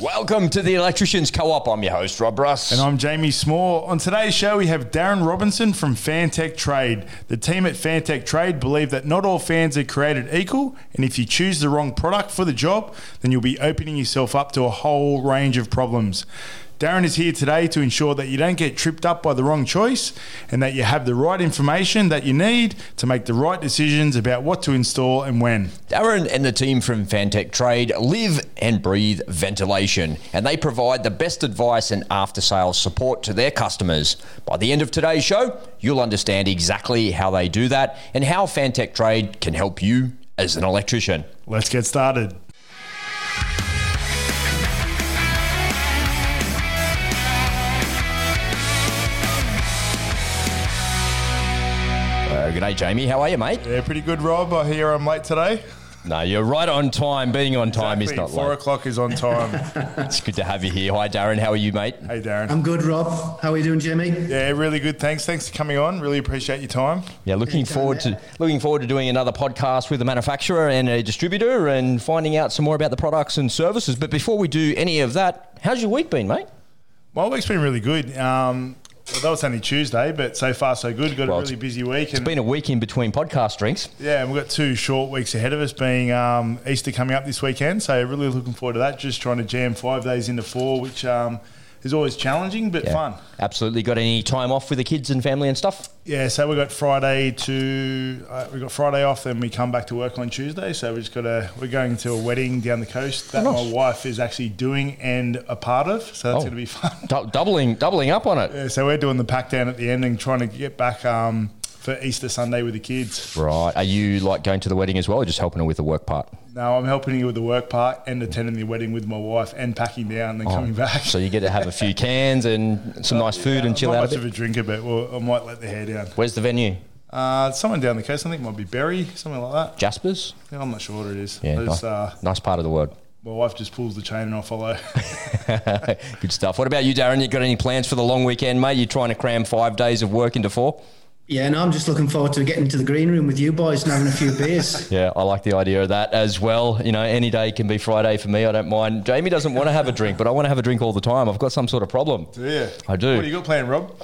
Welcome to the Electricians Co-op. I'm your host, Rob Brus. And I'm Jamie Small. On today's show, we have Darren Robinson from Fantech Trade. The team at Fantech Trade believe that not all fans are created equal, and if you choose the wrong product for the job, then you'll be opening yourself up to a whole range of problems. Darren is here today to ensure that you don't get tripped up by the wrong choice and that you have the right information that you need to make the right decisions about what to install and when. Darren and the team from Fantech Trade live and breathe ventilation, and they provide the best advice and after sales support to their customers. By the end of today's show, you'll understand exactly how they do that and how Fantech Trade can help you as an electrician. Let's get started. Uh, good day, Jamie. How are you, mate? Yeah, pretty good, Rob. I hear I'm late today. No, you're right on time. Being on time is Exactly. not Four late. o'clock is on time. It's good to have you here. Hi, Darren. How are you, mate? hey, Darren. I'm good, Rob. How are you doing, Jimmy? Yeah, really good. Thanks. Thanks for coming on. Really appreciate your time. Yeah, looking Anytime, forward to yeah. looking forward to doing another podcast with a manufacturer and a distributor and finding out some more about the products and services. But before we do any of that, how's your week been, mate? My week's been really good. Um, although it's only Tuesday, but so far so good. Got Well, a really busy week. It's been a week in between podcast drinks. yeah, and we've got two short weeks ahead of us, being um, Easter coming up this weekend. So really looking forward to that. Just trying to jam five days into four, which um, is always challenging but Yeah. fun. Absolutely. Got any time off with the kids and family and stuff? Yeah, so we got Friday to uh, we got Friday off, then we come back to work on Tuesday. So we just got a we're going to a wedding down the coast that Oh, nice. my wife is actually doing and a part of. So that's Oh. going to be fun. Du- doubling doubling up on it. Yeah, so we're doing the pack down at the end and trying to get back um, for Easter Sunday with the kids. Right. Are you like going to the wedding as well or just helping her with the work part? No, I'm helping you with the work part and attending the wedding with my wife and packing down and then coming back. Oh, So you get to have a few cans and some nice food and chill Not out much a of a drinker, but well, I might let the hair down. Where's the venue? Uh, someone down the coast, I think it might be Berry, something like that. Jasper's? Yeah, I'm not sure what it is. Yeah, nice, uh, nice part of the world. my wife just pulls the chain and I follow. Good stuff. What about you, Darren? You got any plans for the long weekend, mate? You trying to cram five days of work into four? Yeah, no, I'm just looking forward to getting to the green room with you boys and having a few beers. Yeah, I like the idea of that as well. You know, any day can be Friday for me. I don't mind. Jamie doesn't want to have a drink, but I want to have a drink all the time. I've got some sort of problem. yeah. I do. What do you got planned, Rob?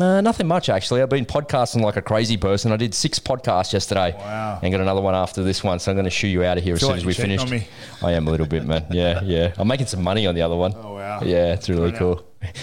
Uh, nothing much actually. I've been podcasting like a crazy person. I did six podcasts yesterday. Wow. And got another one after this one. So I'm going to shoo you out of here as soon like as we you're cheating finished. on me. I am a little bit, man. Yeah, yeah. I'm making some money on the other one. Oh, wow. Yeah, it's really Right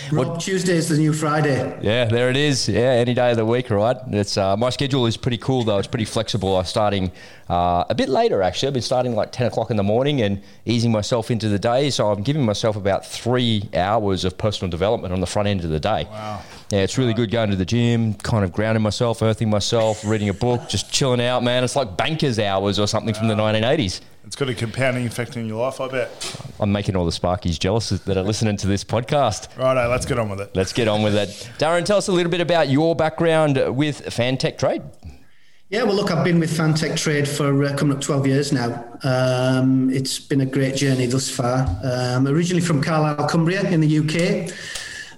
cool. Rob, Tuesday's the new Friday. Yeah, there it is. Yeah, any day of the week, right? It's uh, my schedule is pretty cool though. It's pretty flexible. I'm starting uh, a bit later actually. I've been starting like ten o'clock in the morning and easing myself into the day. So I'm giving myself about three hours of personal development on the front end of the day. Wow. Yeah, it's really good going to the gym, kind of grounding myself, earthing myself, reading a book, just chilling out, man. It's like banker's hours or something from the 1980s. It's got a compounding effect on your life, I bet. I'm making all the Sparkies jealous that are listening to this podcast. Righto, let's get on with it. Let's get on with it. Darren, tell us a little bit about your background with Fantech Trade. Yeah, well, look, I've been with Fantech Trade for uh, coming up 12 years now. Um, it's been a great journey thus far. Um, I'm originally from Carlisle, Cumbria in the UK.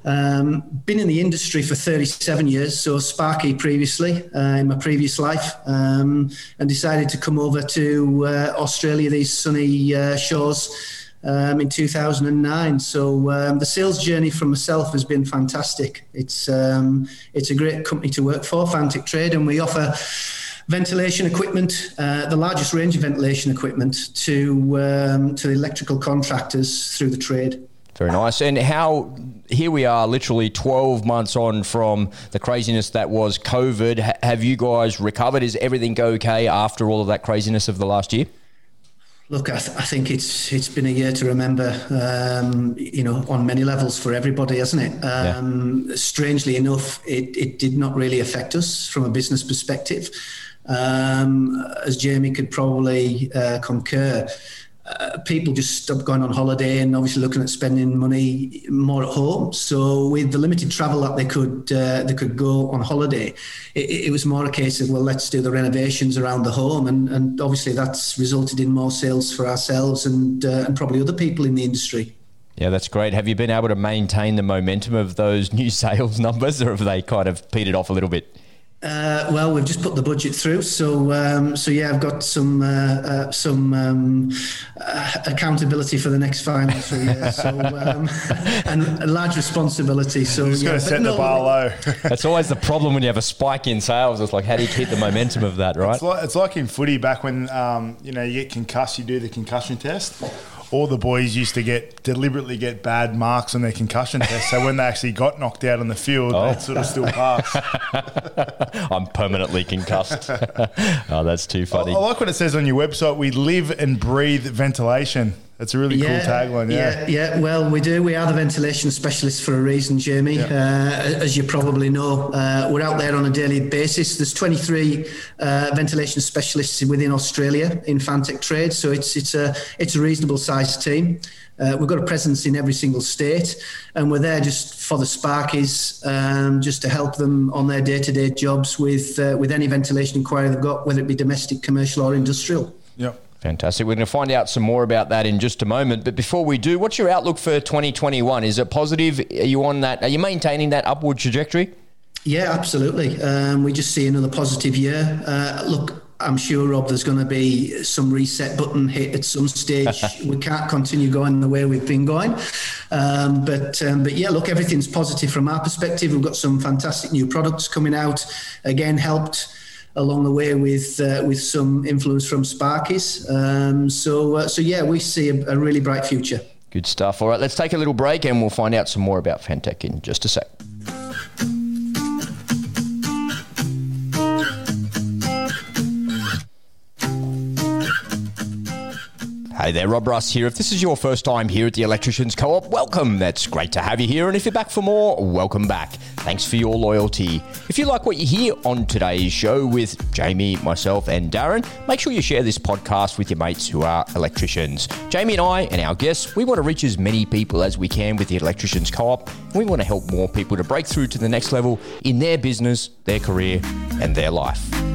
Um, been in the industry for 37 years, so Sparky previously uh, in my previous life, um, and decided to come over to uh, Australia, these sunny uh, shores, um, in 2009. So um, the sales journey for myself has been fantastic. It's um, it's a great company to work for, Fantech Trade, and we offer ventilation equipment, uh, the largest range of ventilation equipment to um, to electrical contractors through the trade. Very nice. And how, here we are, literally 12 months on from the craziness that was COVID. Ha- have you guys recovered? Is everything okay after all of that craziness of the last year? Look, I, th- I think it's it's been a year to remember, um, you know, on many levels for everybody, hasn't it? Um, Strangely enough, it, it did not really affect us from a business perspective. Um, as Jamie could probably uh, concur, uh, people just stopped going on holiday and obviously looking at spending money more at home. So with the limited travel that they could uh, they could go on holiday, it, it was more a case of well, let's do the renovations around the home, and, and obviously that's resulted in more sales for ourselves and uh, and probably other people in the industry. Yeah, that's great. Have you been able to maintain the momentum of those new sales numbers or have they kind of petered off a little bit? Uh, well, we've just put the budget through, so um, so yeah, I've got some uh, uh, some um, uh, accountability for the next financial year, so um, and a large responsibility. So just yeah, got to but set the no, bar low. That's always the problem when you have a spike in sales. It's like, how do you keep the momentum of that, right? It's like, it's like in footy back when um, you know you get concussed, you do the concussion test. All the boys used to get deliberately get bad marks on their concussion test, so when they actually got knocked out on the field, Oh. they'd sort of still pass. I'm permanently concussed. oh, that's too I, funny. I like what it says on your website. We live and breathe ventilation. That's a really cool tagline. Yeah. yeah, yeah. Well, we do. We are the ventilation specialists for a reason, Jamie. Uh, as you probably know, uh, we're out there on a daily basis. There's 23 uh, ventilation specialists within Australia in Fantech Trade, so it's it's a it's a reasonable sized team. Uh, we've got a presence in every single state, and we're there just for the Sparkies, um, just to help them on their day-to-day jobs with uh, with any ventilation inquiry they've got, whether it be domestic, commercial, or industrial. Yep. Fantastic. We're going to find out some more about that in just a moment. But before we do, what's your outlook for 2021? Is it positive? Are you on that? Are you maintaining that upward trajectory? Yeah, absolutely. Um, we just see another positive year. Uh, look, I'm sure, Rob, there's going to be some reset button hit at some stage. we can't continue going the way we've been going. Um, but um, but yeah, look, everything's positive from our perspective. We've got some fantastic new products coming out. Again, helped along the way with uh, with some influence from Sparkies. Um, so uh, so yeah, we see a, a really bright future. Good stuff. All right, let's take a little break and we'll find out some more about Fantech in just a sec. Hey there, Rob Brus here. If this is your first time here at the Electricians Co op, welcome. That's great to have you here. And if you're back for more, welcome back. Thanks for your loyalty. If you like what you hear on today's show with Jamie, myself, and Darren, make sure you share this podcast with your mates who are electricians. Jamie and I and our guests, we want to reach as many people as we can with the Electricians Co op. We want to help more people to break through to the next level in their business, their career, and their life.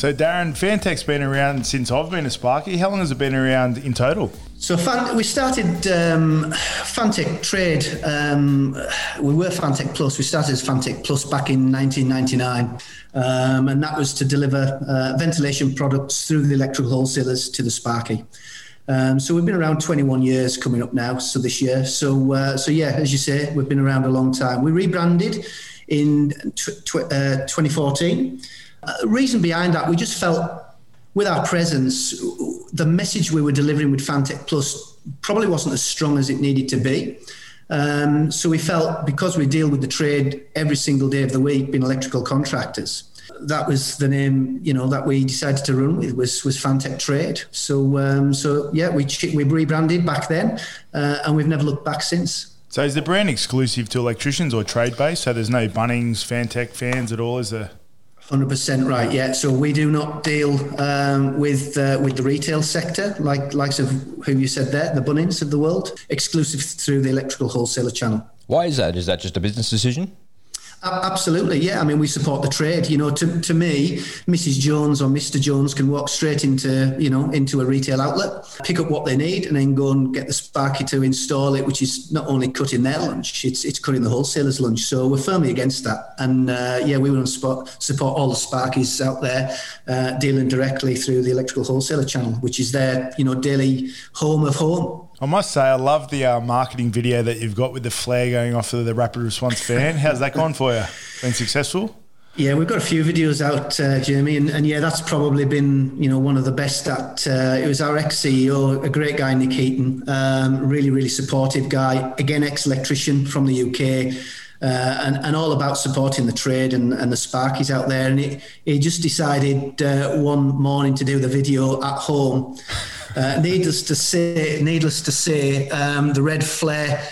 So, Darren, Fantech's been around since I've been a Sparky. How long has it been around in total? So Fan, we started um, Fantech Trade. Um, we were Fantech Plus. We started as Fantech Plus back in 1999, um, and that was to deliver uh, ventilation products through the electrical wholesalers to the Sparky. Um, so we've been around 21 years coming up now. So this year, so uh, so yeah, as you say, we've been around a long time. We rebranded in tw- tw- uh, 2014. Uh, reason behind that, we just felt with our presence, the message we were delivering with Fantech Plus probably wasn't as strong as it needed to be. Um, so we felt because we deal with the trade every single day of the week, being electrical contractors, that was the name you know that we decided to run with was was Fantech Trade. So um, so yeah, we we rebranded back then, uh, and we've never looked back since. So, is the brand exclusive to electricians or trade based? So, there's no Bunnings, Fantech fans at all, is there? Hundred percent right. Yeah. So we do not deal um, with uh, with the retail sector, like likes of who you said there, the Bunnings of the world, exclusive through the electrical wholesaler channel. Why is that? Is that just a business decision? Absolutely, yeah. I mean, we support the trade. You know, to, to me, Mrs. Jones or Mr. Jones can walk straight into you know into a retail outlet, pick up what they need, and then go and get the Sparky to install it, which is not only cutting their lunch, it's it's cutting the wholesaler's lunch. So we're firmly against that. And uh, yeah, we want to support, support all the Sparkies out there uh, dealing directly through the electrical wholesaler channel, which is their you know daily home of home. I must say, I love the uh, marketing video that you've got with the flare going off of the rapid response fan. How's that gone for you? Been successful? Yeah, we've got a few videos out, uh, Jeremy, and, and yeah, that's probably been you know one of the best. At uh, it was our ex CEO, a great guy, Nick Heaton, um, really really supportive guy. Again, ex electrician from the UK. Uh, and, and all about supporting the trade and, and the Sparkies out there. And he, he just decided uh, one morning to do the video at home. Uh, needless to say, needless to say, um, the red flare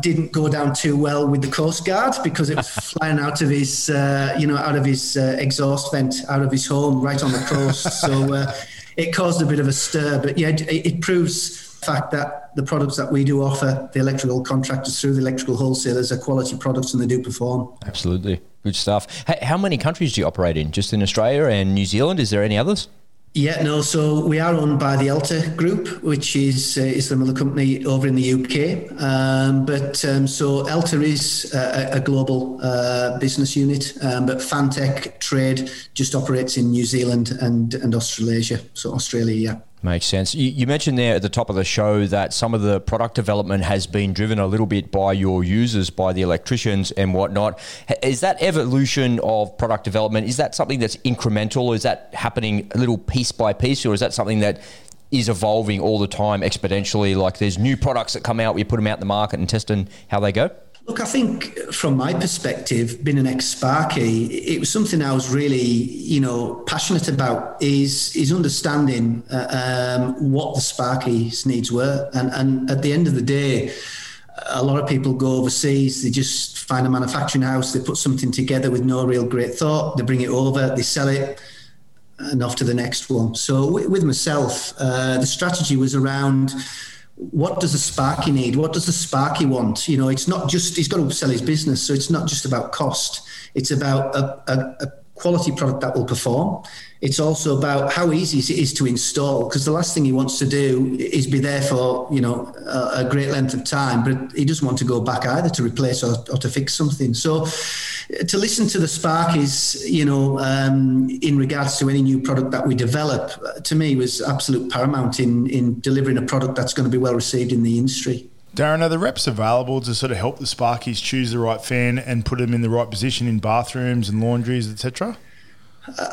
didn't go down too well with the Coast Guard because it was flying out of his, uh, you know, out of his uh, exhaust vent, out of his home, right on the coast. so uh, it caused a bit of a stir. But yeah, it, it proves fact that the products that we do offer the electrical contractors through the electrical wholesalers are quality products and they do perform. Absolutely. Good stuff. Hey, how many countries do you operate in? Just in Australia and New Zealand? Is there any others? Yeah, no. So we are owned by the Elta Group, which is uh, is the mother company over in the UK. Um, but um, so Elta is a, a global uh, business unit, um, but Fantech Trade just operates in New Zealand and and Australasia. So Australia, yeah. Makes sense. You, you, mentioned there at the top of the show that some of the product development has been driven a little bit by your users, by the electricians and whatnot. Is that evolution of product development, is that something that's incremental? Is that happening a little piece by piece, or is that something that is evolving all the time exponentially? Like there's new products that come out, we put them out in the market and testing how they go? Look, I think from my perspective, being an ex-Sparky, it was something I was really, you know, passionate about. Is is understanding uh, um, what the Sparky's needs were, and and at the end of the day, a lot of people go overseas. They just find a manufacturing house, they put something together with no real great thought. They bring it over, they sell it, and off to the next one. So with myself, uh, the strategy was around what does the Sparky need? What does the Sparky want? You know, it's not just he's got to sell his business, so it's not just about cost. It's about a, a, a quality product that will perform. It's also about how easy it is to install because the last thing he wants to do is be there for you know a, a great length of time, but he doesn't want to go back either to replace or, or to fix something. So to listen to the spark is you know um, in regards to any new product that we develop to me was absolute paramount in in delivering a product that's going to be well received in the industry. Darren, are the reps available to sort of help the Sparkies choose the right fan and put them in the right position in bathrooms and laundries, etc.?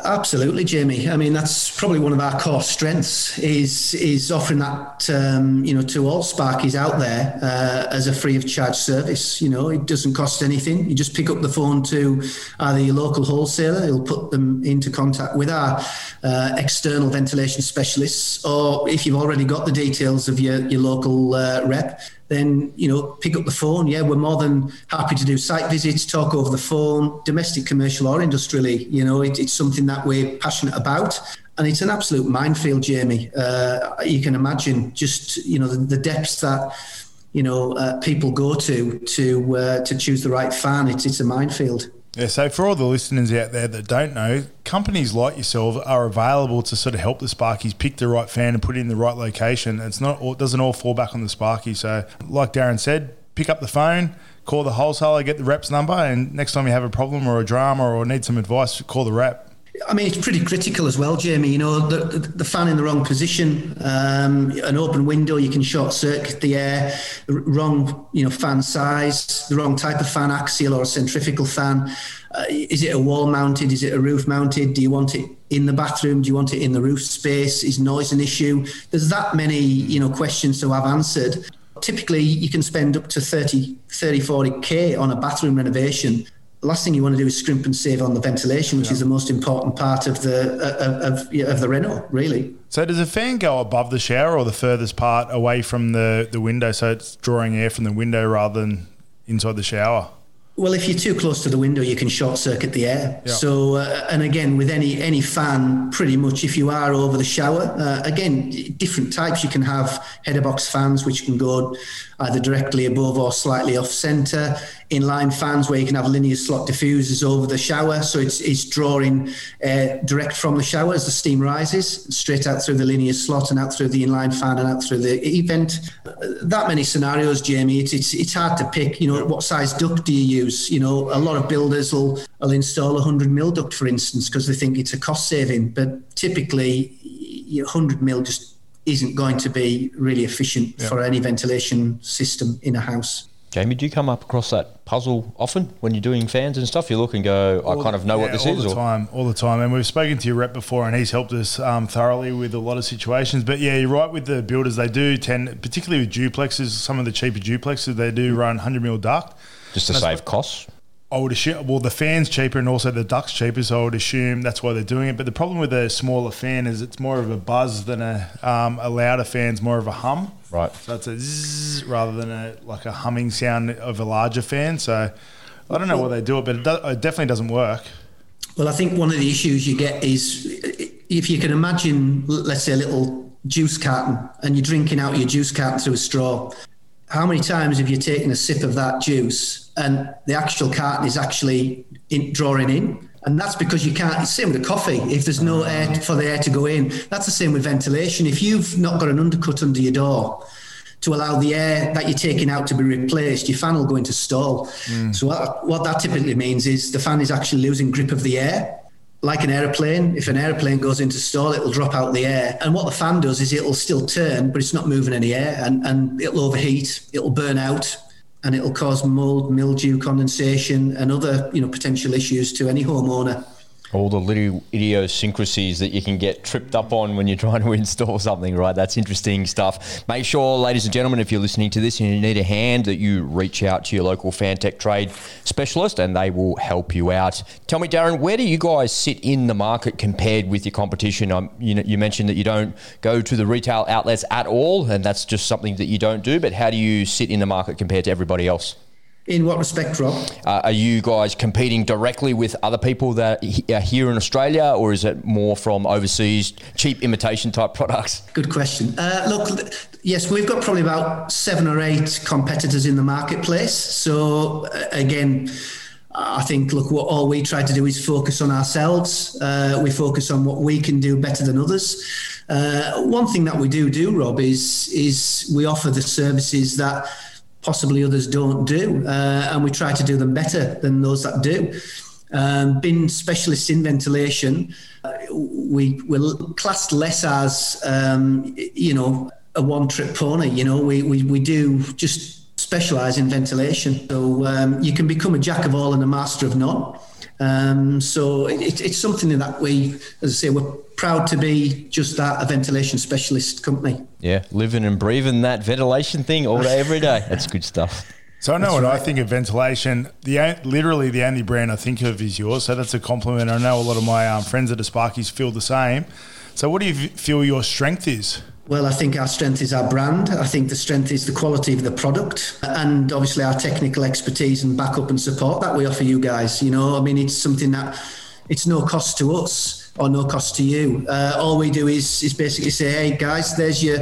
Absolutely, Jamie. I mean, that's probably one of our core strengths is is offering that um, you know to all Sparkies out there uh, as a free of charge service. You know, it doesn't cost anything. You just pick up the phone to either your local wholesaler, he'll put them into contact with our uh, external ventilation specialists, or if you've already got the details of your your local uh, rep then you know pick up the phone. Yeah, we're more than happy to do site visits, talk over the phone, domestic, commercial, or industrially. You know, it, it's something that we're passionate about. And it's an absolute minefield, Jamie. Uh, you can imagine just you know the, the depths that you know uh, people go to to uh, to choose the right fan. It's it's a minefield. Yeah, so for all the listeners out there that don't know, companies like yourself are available to sort of help the Sparkies pick the right fan and put it in the right location. It's not it doesn't all fall back on the Sparky. So, like Darren said, pick up the phone, call the wholesaler, get the rep's number, and next time you have a problem or a drama or need some advice, call the rep. I mean, it's pretty critical as well, Jamie. You know, the, the fan in the wrong position, um, an open window, you can short circuit the air, wrong, you know, fan size, the wrong type of fan, axial or centrifugal fan. Uh, is it a wall mounted? Is it a roof mounted? Do you want it in the bathroom? Do you want it in the roof space? Is noise an issue? There's that many, you know, questions to have answered. Typically, you can spend up to 30, 30, 40K on a bathroom renovation last thing you want to do is scrimp and save on the ventilation, which yeah. is the most important part of the of, of, of the reno, really. So does a fan go above the shower or the furthest part away from the, the window, so it's drawing air from the window rather than inside the shower? Well, if you're too close to the window, you can short circuit the air. Yeah. So, uh, and again, with any any fan, pretty much, if you are over the shower, uh, again, different types. You can have header box fans, which can go either directly above or slightly off center. Inline fans, where you can have linear slot diffusers over the shower, so it's it's drawing uh, direct from the shower as the steam rises, straight out through the linear slot and out through the inline fan and out through the event. That many scenarios, Jamie. It's it's, it's hard to pick. You know, what size duct do you use? You know, a lot of builders will, will install a 100 mil duct, for instance, because they think it's a cost saving. But typically, 100 mil just isn't going to be really efficient yep. for any ventilation system in a house. Jamie, do you come up across that puzzle often when you're doing fans and stuff? You look and go, I kind of know yeah, what this all is. All the or? time, all the time. And we've spoken to your rep before, and he's helped us um, thoroughly with a lot of situations. But yeah, you're right with the builders. They do tend, particularly with duplexes, some of the cheaper duplexes, they do run 100 mil duct. Just to save costs? I would assume, well, the fan's cheaper and also the duct's cheaper, so I would assume that's why they're doing it. But the problem with a smaller fan is it's more of a buzz than a, um, a louder fan's more of a hum. Right. So it's a zzz rather than a like a humming sound of a larger fan. So I don't know why they do it, but it, do, it definitely doesn't work. Well, I think one of the issues you get is if you can imagine, let's say, a little juice carton and you're drinking out your juice carton through a straw. How many times have you taken a sip of that juice and the actual carton is actually in, drawing in. And that's because you can't, same with the coffee. If there's no air for the air to go in, that's the same with ventilation. If you've not got an undercut under your door to allow the air that you're taking out to be replaced, your fan will go into stall. Mm. So, what, what that typically means is the fan is actually losing grip of the air. Like an aeroplane, if an aeroplane goes into stall, it'll drop out the air. And what the fan does is it'll still turn, but it's not moving any air and, and it'll overheat, it'll burn out, and it'll cause mold, mildew, condensation, and other you know potential issues to any homeowner all the little idiosyncrasies that you can get tripped up on when you're trying to install something, right? That's interesting stuff. Make sure, ladies and gentlemen, if you're listening to this and you need a hand, that you reach out to your local Fantech trade specialist and they will help you out. Tell me, Darren, where do you guys sit in the market compared with your competition? Um, you, know, you mentioned that you don't go to the retail outlets at all, and that's just something that you don't do, but how do you sit in the market compared to everybody else? In what respect, Rob? Uh, are you guys competing directly with other people that are here in Australia, or is it more from overseas, cheap imitation type products? Good question. Uh, look, yes, we've got probably about seven or eight competitors in the marketplace. So, uh, again, I think, look, what all we try to do is focus on ourselves. Uh, we focus on what we can do better than others. Uh, one thing that we do do, Rob, is is we offer the services that possibly others don't do, uh, and we try to do them better than those that do. Um, being specialists in ventilation, uh, we we're classed less as um, you know a one trip pony. You know, we we, we do just specialize in ventilation. So um, you can become a jack of all and a master of none. Um, so it, it's something in that we, as I say, we're proud to be just that a ventilation specialist company. Yeah, living and breathing that ventilation thing all day, every day. That's good stuff. So I know that's what right. I think of ventilation. The literally the only brand I think of is yours. So that's a compliment. I know a lot of my um, friends at the Sparkies feel the same. So what do you feel your strength is? Well, I think our strength is our brand. I think the strength is the quality of the product and obviously our technical expertise and backup and support that we offer you guys. You know, I mean, it's something that it's no cost to us or no cost to you. Uh, all we do is is basically say, hey guys, there's your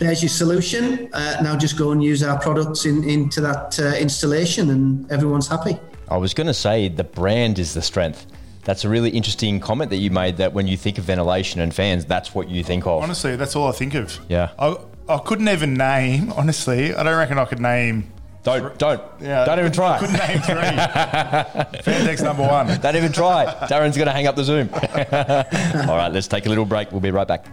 there's your solution. Uh, now just go and use our products in, into that uh, installation, and everyone's happy. I was going to say the brand is the strength. That's a really interesting comment that you made. That when you think of ventilation and fans, that's what you think of. Honestly, that's all I think of. Yeah. I, I couldn't even name. Honestly, I don't reckon I could name don't don't yeah, don't even try. Couldn't name three. Fantech's number one. Don't even try. Darren's going to hang up the Zoom. All right, let's take a little break. We'll be right back.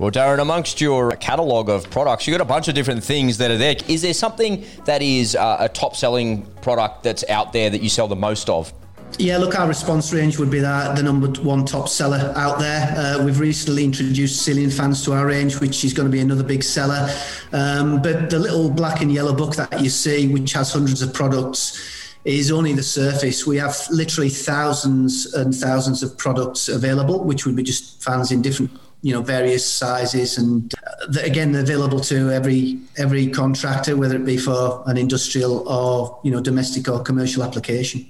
Well, Darren, amongst your catalogue of products, you've got a bunch of different things that are there. Is there something that is uh, a top selling product that's out there that you sell the most of? Yeah, look, our response range would be the, the number one top seller out there. Uh, we've recently introduced ceiling fans to our range, which is going to be another big seller. Um, but the little black and yellow book that you see, which has hundreds of products, is only the surface. We have literally thousands and thousands of products available, which would be just fans in different you know various sizes and uh, again available to every every contractor whether it be for an industrial or you know domestic or commercial application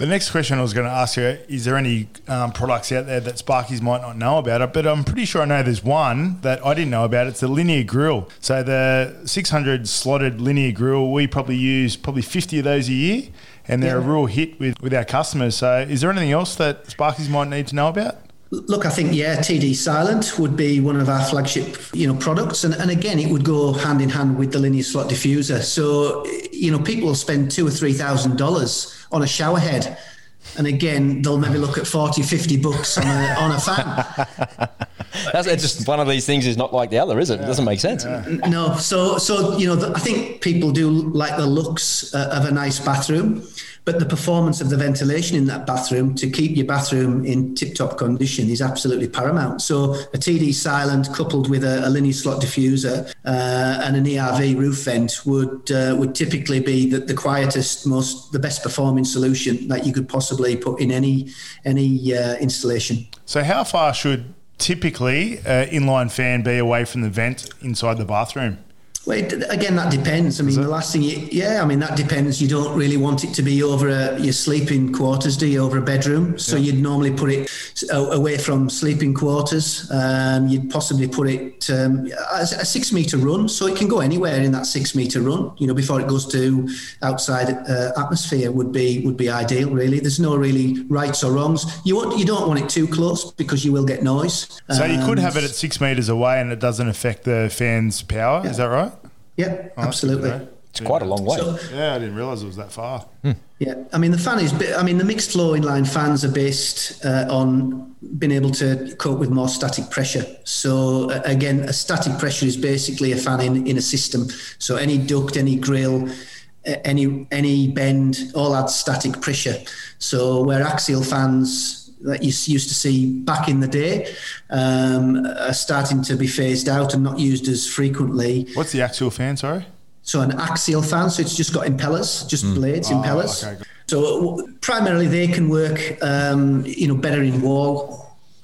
the next question I was going to ask you is there any um, products out there that Sparkies might not know about? But I'm pretty sure I know there's one that I didn't know about. It's the linear grill. So the 600 slotted linear grill, we probably use probably 50 of those a year, and they're yeah. a real hit with, with our customers. So is there anything else that Sparkies might need to know about? Look, I think yeah, TD Silent would be one of our flagship, you know, products, and, and again, it would go hand in hand with the linear slot diffuser. So, you know, people will spend two or three thousand dollars on a shower head, and again, they'll maybe look at 40, 50 bucks on a on a fan. That's just one of these things is not like the other, is it? It doesn't make sense. Yeah. No, so so you know, I think people do like the looks uh, of a nice bathroom. But the performance of the ventilation in that bathroom to keep your bathroom in tip top condition is absolutely paramount. So a TD silent coupled with a, a linear slot diffuser uh, and an ERV roof vent would uh, would typically be the, the quietest, most the best performing solution that you could possibly put in any any uh, installation. So how far should typically inline fan be away from the vent inside the bathroom? Well, again, that depends. I mean, the last thing, you, yeah, I mean, that depends. You don't really want it to be over a, your sleeping quarters, do you, over a bedroom? So yeah. you'd normally put it away from sleeping quarters. Um, you'd possibly put it um, a, six meter run, so it can go anywhere in that six meter run. You know, before it goes to outside uh, atmosphere would be would be ideal. Really, there's no really rights or wrongs. You want you don't want it too close because you will get noise. So um, you could have it at six meters away, and it doesn't affect the fan's power. Yeah. Is that right? Yeah, oh, absolutely. It's quite a long way. So, yeah, I didn't realise it was that far. Hmm. Yeah, I mean the fan is. I mean the mixed flow inline fans are based uh, on being able to cope with more static pressure. So uh, again, a static pressure is basically a fan in, in a system. So any duct, any grill, uh, any any bend, all adds static pressure. So where axial fans that you used to see back in the day um, are starting to be phased out and not used as frequently. What's the axial fan? Sorry. So an axial fan, so it's just got impellers, just mm. blades, oh, impellers. Okay. So primarily they can work, um, you know, better in wall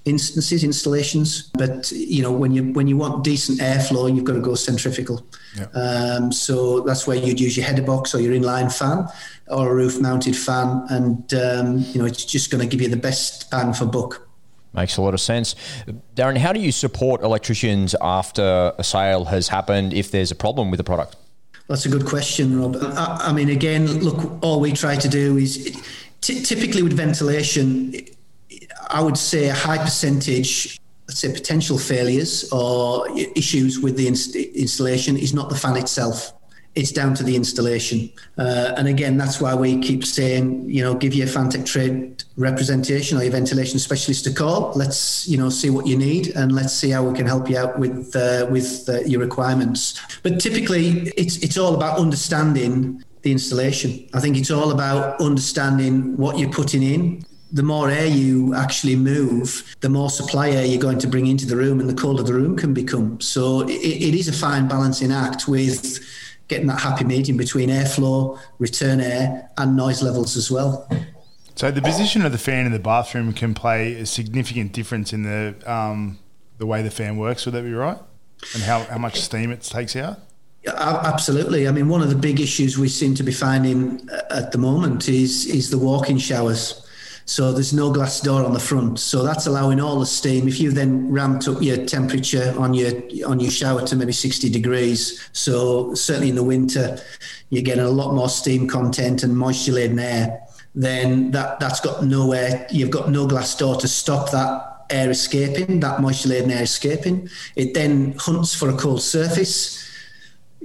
instances, installations. But you know, when you when you want decent airflow, you've got to go centrifugal. Yeah. Um, so that's where you'd use your header box or your inline fan or a roof mounted fan, and um, you know, it's just going to give you the best bang for buck. Makes a lot of sense. Darren, how do you support electricians after a sale has happened if there's a problem with the product? That's a good question, Rob. I, I mean, again, look, all we try to do is t- typically with ventilation, I would say a high percentage, let's say potential failures or issues with the inst- installation is not the fan itself it's down to the installation. Uh, and again, that's why we keep saying, you know, give your Fantech trade representation or your ventilation specialist a call. Let's, you know, see what you need and let's see how we can help you out with uh, with uh, your requirements. But typically, it's it's all about understanding the installation. I think it's all about understanding what you're putting in. The more air you actually move, the more supply air you're going to bring into the room, and the colder the room can become. So it, it is a fine balancing act with getting that happy medium between airflow, return air, and noise levels as well. So the position of the fan in the bathroom can play a significant difference in the um, the way the fan works. Would that be right? And how, how much steam it takes out? Absolutely. I mean, one of the big issues we seem to be finding uh, at the moment is is the walk-in showers. So there's no glass door on the front. So that's allowing all the steam. If you then ramped up your temperature on your on your shower to maybe 60 degrees, so certainly in the winter, you're getting a lot more steam content and moisture laden air. Then that that's got nowhere. You've got no glass door to stop that air escaping, that moisture laden air escaping. It then hunts for a cold surface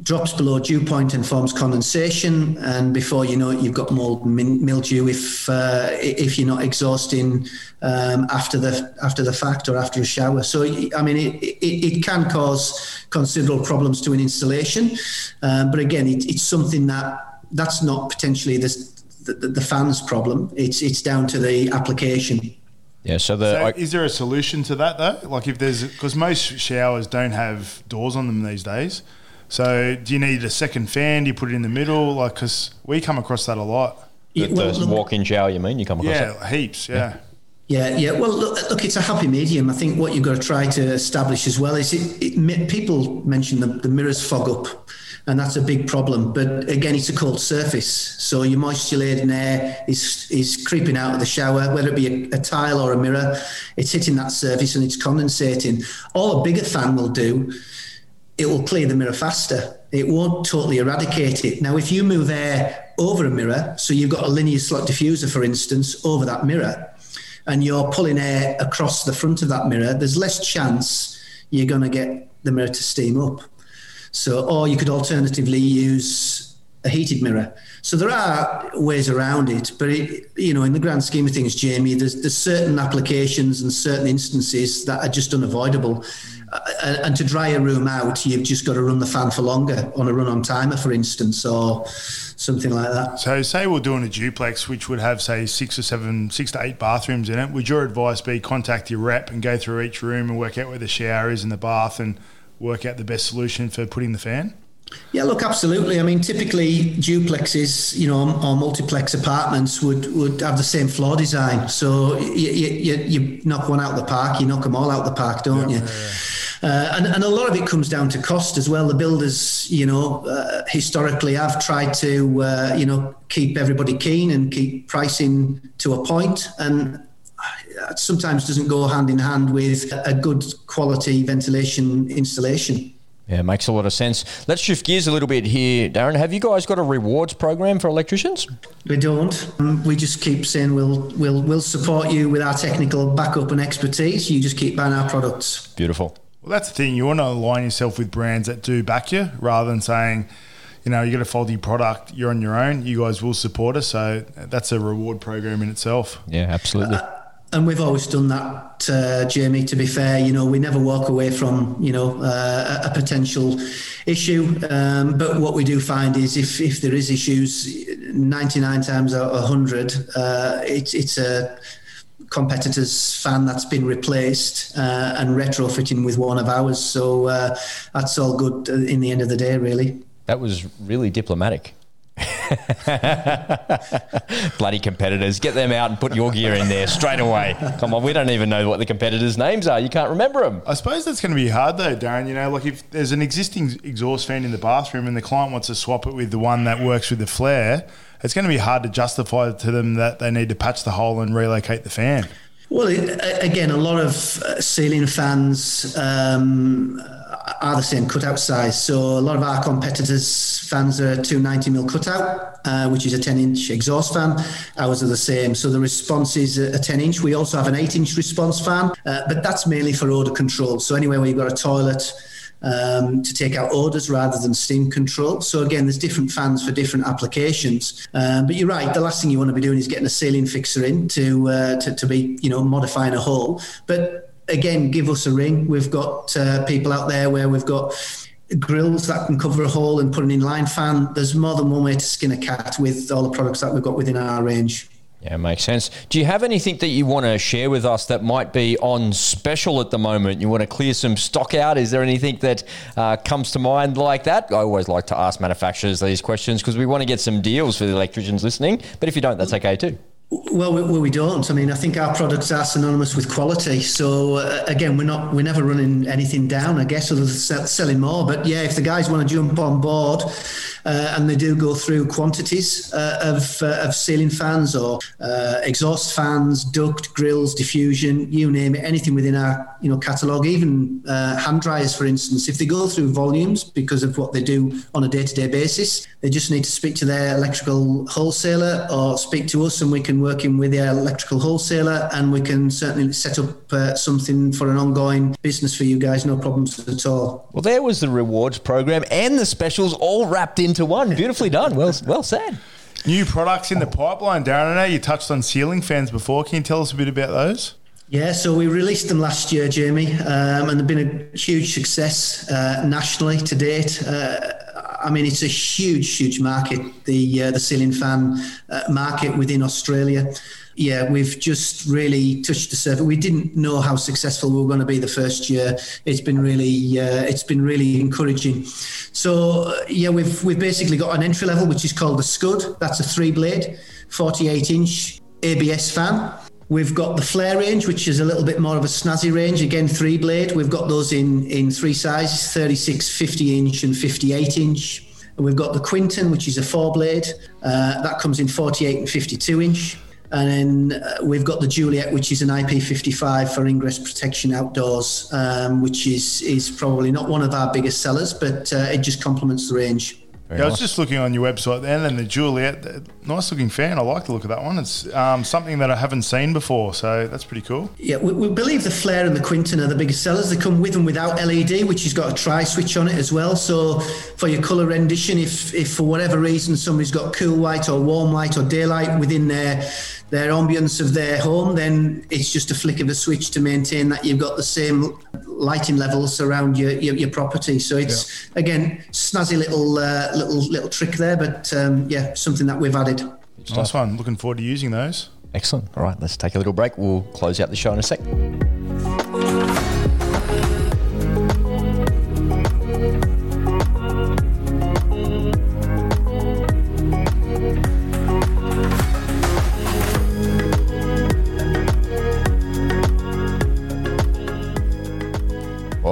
drops below dew point and forms condensation, and before you know it, you've got mold mildew if uh, if you're not exhausting um, after the after the fact or after a shower. So I mean, it, it, it can cause considerable problems to an installation, um, but again, it, it's something that that's not potentially the, the, the fans' problem. It's it's down to the application. Yeah. So the so I, is there a solution to that though? Like if there's because most showers don't have doors on them these days. So do you need a second fan? Do you put it in the middle? Like, because we come across that a lot. Yeah, the, well, walk-in shower, you mean? You come across yeah, heaps, yeah. yeah. Yeah, yeah. Well, look, look, it's a happy medium. I think what you've got to try to establish as well is it, it people mention the, the mirrors fog up, and that's a big problem. But again, it's a cold surface, so your moisture laden air is is creeping out of the shower, whether it be a, a, tile or a mirror. It's hitting that surface and it's condensating. All a bigger fan will do it will clear the mirror faster. It won't totally eradicate it. Now, if you move air over a mirror, so you've got a linear slot diffuser, for instance, over that mirror, and you're pulling air across the front of that mirror, there's less chance you're going to get the mirror to steam up. So, or you could alternatively use a heated mirror. So there are ways around it, but it, you know, in the grand scheme of things, Jamie, there's there's certain applications and certain instances that are just unavoidable. And to dry a room out, you've just got to run the fan for longer on a run on timer, for instance, or something like that. So, say we're doing a duplex, which would have, say, six or seven, six to eight bathrooms in it. Would your advice be contact your rep and go through each room and work out where the shower is in the bath and work out the best solution for putting the fan? Yeah, look, absolutely. I mean, typically duplexes, you know, or multiplex apartments would, would have the same floor design. So you, you, you knock one out of the park, you knock them all out of the park, don't yeah, you? Yeah, yeah. Uh, and, and a lot of it comes down to cost as well. The builders, you know, uh, historically have tried to, uh, you know, keep everybody keen and keep pricing to a point, and sometimes doesn't go hand in hand with a good quality ventilation installation. Yeah, makes a lot of sense. Let's shift gears a little bit here, Darren. Have you guys got a rewards program for electricians? We don't. Um, we just keep saying we'll we'll we'll support you with our technical backup and expertise. You just keep buying our products. Beautiful. Well, that's the thing. You want to align yourself with brands that do back you, rather than saying, you know, you get a faulty product, you're on your own. You guys will support us. So that's a reward program in itself. Yeah, absolutely. Uh, and we've always done that, uh, Jamie. To be fair, you know, we never walk away from you know uh, a potential issue. Um, but what we do find is if if there is issues, ninety nine times out of hundred, uh, it's it's a competitor's fan that's been replaced uh, and retrofitting with one of ours. So uh, that's all good in the end of the day, really. That was really diplomatic. Bloody competitors. Get them out and put your gear in there straight away. Come on, we don't even know what the competitors' names are. You can't remember them. I suppose that's going to be hard though, Darren. You know, like if there's an existing exhaust fan in the bathroom and the client wants to swap it with the one that works with the flare, it's going to be hard to justify to them that they need to patch the hole and relocate the fan. Well, again, a lot of uh, ceiling fans um, are the same cutout size. So a lot of our competitors' fans are 290 mil cutout, uh, which is a 10 inch exhaust fan. Ours are the same. So the response is a 10 inch. We also have an 8 inch response fan, uh, but that's mainly for odor control. So anywhere where you've got a toilet, um, to take out orders rather than steam control. So again, there's different fans for different applications. Um, but you're right. The last thing you want to be doing is getting a ceiling fixer in to, uh, to, to be you know modifying a hole. But again, give us a ring. We've got uh, people out there where we've got grills that can cover a hole and put an inline fan. There's more than one way to skin a cat with all the products that we've got within our range. Yeah, makes sense. Do you have anything that you want to share with us that might be on special at the moment? You want to clear some stock out? Is there anything that uh, comes to mind like that? I always like to ask manufacturers these questions because we want to get some deals for the electricians listening. But if you don't, that's okay too. Well, we, we don't. I mean, I think our products are synonymous with quality. So uh, again, we're not we're never running anything down. I guess, other than sell, selling more. But yeah, if the guys want to jump on board, uh, and they do go through quantities uh, of uh, of ceiling fans or uh, exhaust fans, duct, grills, diffusion, you name it, anything within our you know catalogue, even uh, hand dryers, for instance. If they go through volumes because of what they do on a day to day basis, they just need to speak to their electrical wholesaler or speak to us, and we can work in with their electrical wholesaler, and we can certainly set up uh, something for an ongoing business for you guys. No problems at all. Well, there was the rewards program and the specials all wrapped into one. Beautifully done. Well, well said. New products in the pipeline, Darren. I know you touched on ceiling fans before. Can you tell us a bit about those? Yeah, so we released them last year, Jamie, um, and they've been a huge success uh, nationally to date. Uh, I mean, it's a huge, huge market, the uh, the ceiling fan uh, market within Australia. Yeah, we've just really touched the surface. We didn't know how successful we were going to be the first year. It's been really, uh, it's been really encouraging. So uh, yeah, we've we've basically got an entry level which is called the Scud. That's a three blade, 48 inch ABS fan. We've got the Flare range, which is a little bit more of a snazzy range. Again, three blade. We've got those in, in three sizes 36, 50 inch, and 58 inch. We've got the Quinton, which is a four blade. Uh, that comes in 48 and 52 inch. And then uh, we've got the Juliet, which is an IP55 for ingress protection outdoors, um, which is, is probably not one of our biggest sellers, but uh, it just complements the range. Very yeah, nice. I was just looking on your website then, and the Juliet, nice looking fan. I like the look of that one. It's um, something that I haven't seen before, so that's pretty cool. Yeah, we, we, believe the Flare and the Quinton are the biggest sellers. They come with and without LED, which has got a tri switch on it as well. So for your colour rendition, if if for whatever reason somebody's got cool white or warm white or daylight within their their ambience of their home, then it's just a flick of a switch to maintain that you've got the same lighting levels around your, your, your property. So it's yeah. again snazzy little uh, little little trick there, but um, yeah, something that we've added. Nice one. Looking forward to using those. Excellent. All right, let's take a little break. We'll close out the show in a sec.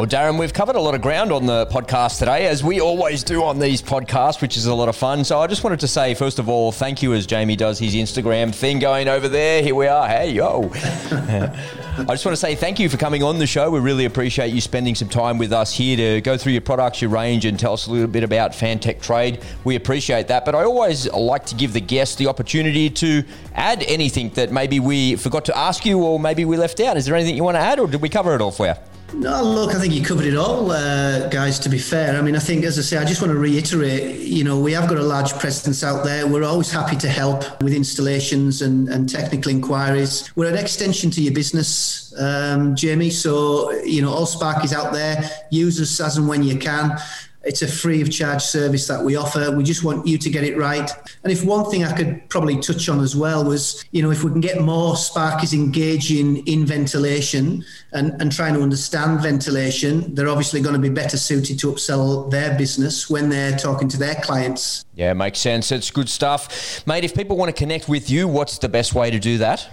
Darren, we've covered a lot of ground on the podcast today, as we always do on these podcasts, which is a lot of fun. So I just wanted to say, first of all, thank you as Jamie does his Instagram thing going over there. Here we are. Hey, yo. I just want to say thank you for coming on the show. We really appreciate you spending some time with us here to go through your products, your range, and tell us a little bit about Fantech Trade. We appreciate that. But I always like to give the guests the opportunity to add anything that maybe we forgot to ask you or maybe we left out. Is there anything you want to add, or did we cover it all for you? No, look, I think you covered it all, uh, guys, to be fair. I mean, I think, as I say, I just want to reiterate, you know, we have got a large presence out there. We're always happy to help with installations and, and technical inquiries. We're an extension to your business, um, Jamie. So, you know, AllSpark is out there. Use us as and when you can. It's a free of charge service that we offer. We just want you to get it right. And if one thing I could probably touch on as well was, you know, if we can get more Sparkies engaging in ventilation and, and trying to understand ventilation, they're obviously going to be better suited to upsell their business when they're talking to their clients. Yeah, makes sense. It's good stuff. Mate, if people want to connect with you, what's the best way to do that?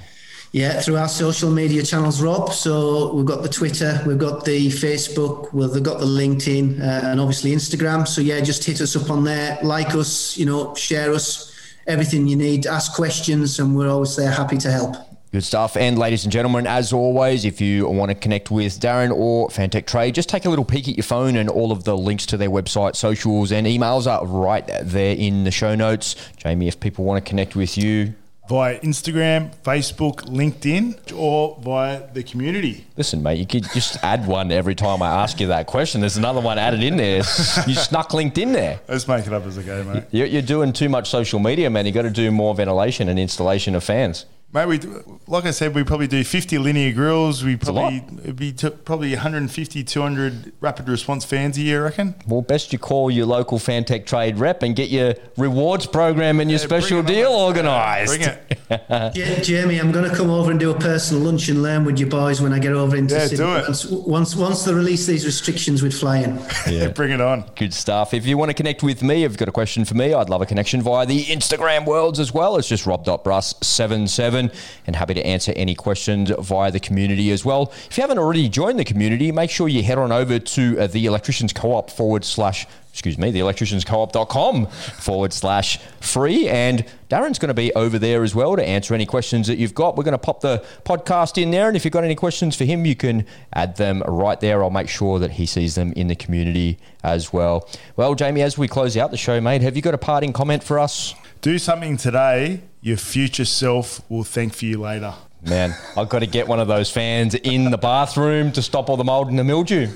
Yeah, through our social media channels, Rob. So we've got the Twitter, we've got the Facebook, we've got the LinkedIn, uh, and obviously Instagram. So yeah, just hit us up on there, like us, you know, share us, everything you need, ask questions, and we're always there, happy to help. Good stuff. And ladies and gentlemen, as always, if you want to connect with Darren or Fantech Trade, just take a little peek at your phone and all of the links to their website, socials, and emails are right there in the show notes. Jamie, if people want to connect with you, via Instagram, Facebook, LinkedIn, or via the community. Listen, mate, you could just add one every time I ask you that question. There's another one added in there. You snuck LinkedIn there. Let's make it up as a go, mate. You're doing too much social media, man. You've got to do more ventilation and installation of fans. Mate, we like I said, we probably do 50 linear grills. We probably it'd be t- probably 150, 200 rapid response fans a year, I reckon. Well, best you call your local Fantech trade rep and get your rewards program and your special deal organised. Bring it. Jamie, I'm going to come over and do a personal lunch and learn with you boys when I get over into yeah, Sydney. Do it. Once, once, once they release these restrictions with flying. Yeah, bring it on. Good stuff. If you want to connect with me, if you've got a question for me, I'd love a connection via the Instagram worlds as well. It's just rob.brus77 and happy to answer any questions via the community as well. If you haven't already joined the community, make sure you head on over to uh, the Electricians Co-op forward slash excuse me, the electricianscoop.com forward slash free. And Darren's going to be over there as well to answer any questions that you've got. We're going to pop the podcast in there. And if you've got any questions for him, you can add them right there. I'll make sure that he sees them in the community as well. Well, Jamie, as we close out the show, mate, have you got a parting comment for us? Do something today your future self will thank for you later. Man, I've got to get one of those fans in the bathroom to stop all the mold and the mildew.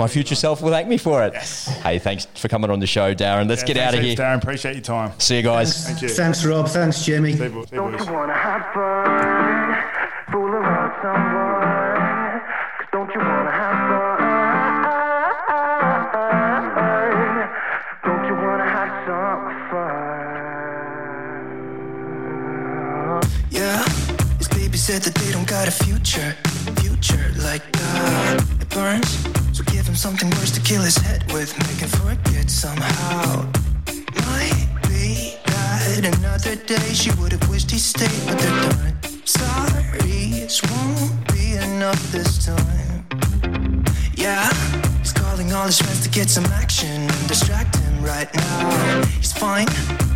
My future self will thank me for it. Yes. Hey, thanks for coming on the show, Darren. Let's yeah, get out of here. Darren, appreciate your time. See you guys. Thanks, Thank you. Thanks, Rob. Thanks, Jimmy. See you, see you, said that they don't got a future, future like that. It burns, so give him something worse to kill his head with, make him forget somehow. Might be that another day she would have wished he stayed, but they're done. Sorry, this won't be enough this time. Yeah, he's calling all his friends to get some action, distract him right now. He's fine.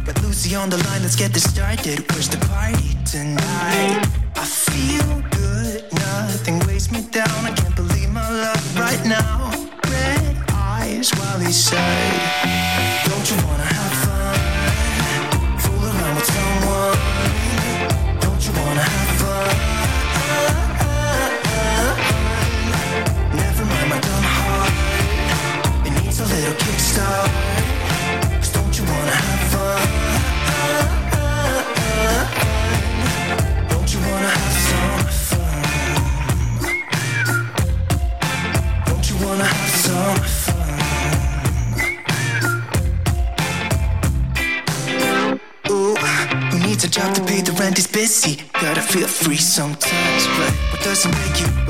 Got Lucy on the line, let's get this started. Where's the party tonight? I feel good, nothing weighs me down. I can't believe my luck right now. Red eyes while he said, free sometimes, but what doesn't make you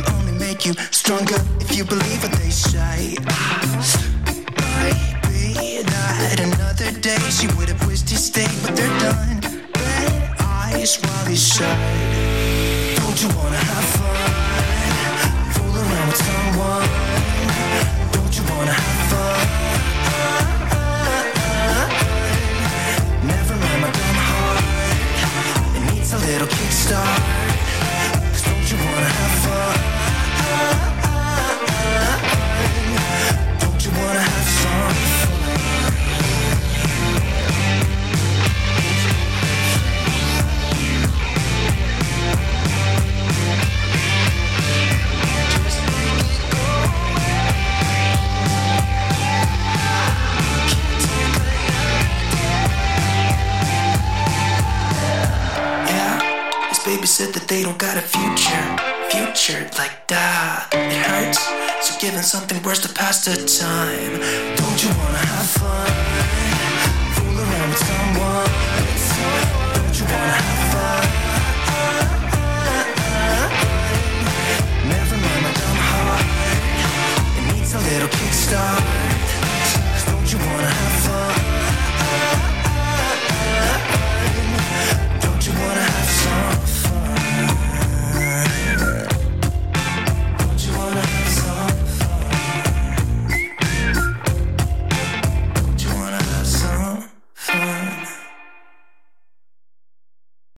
the time.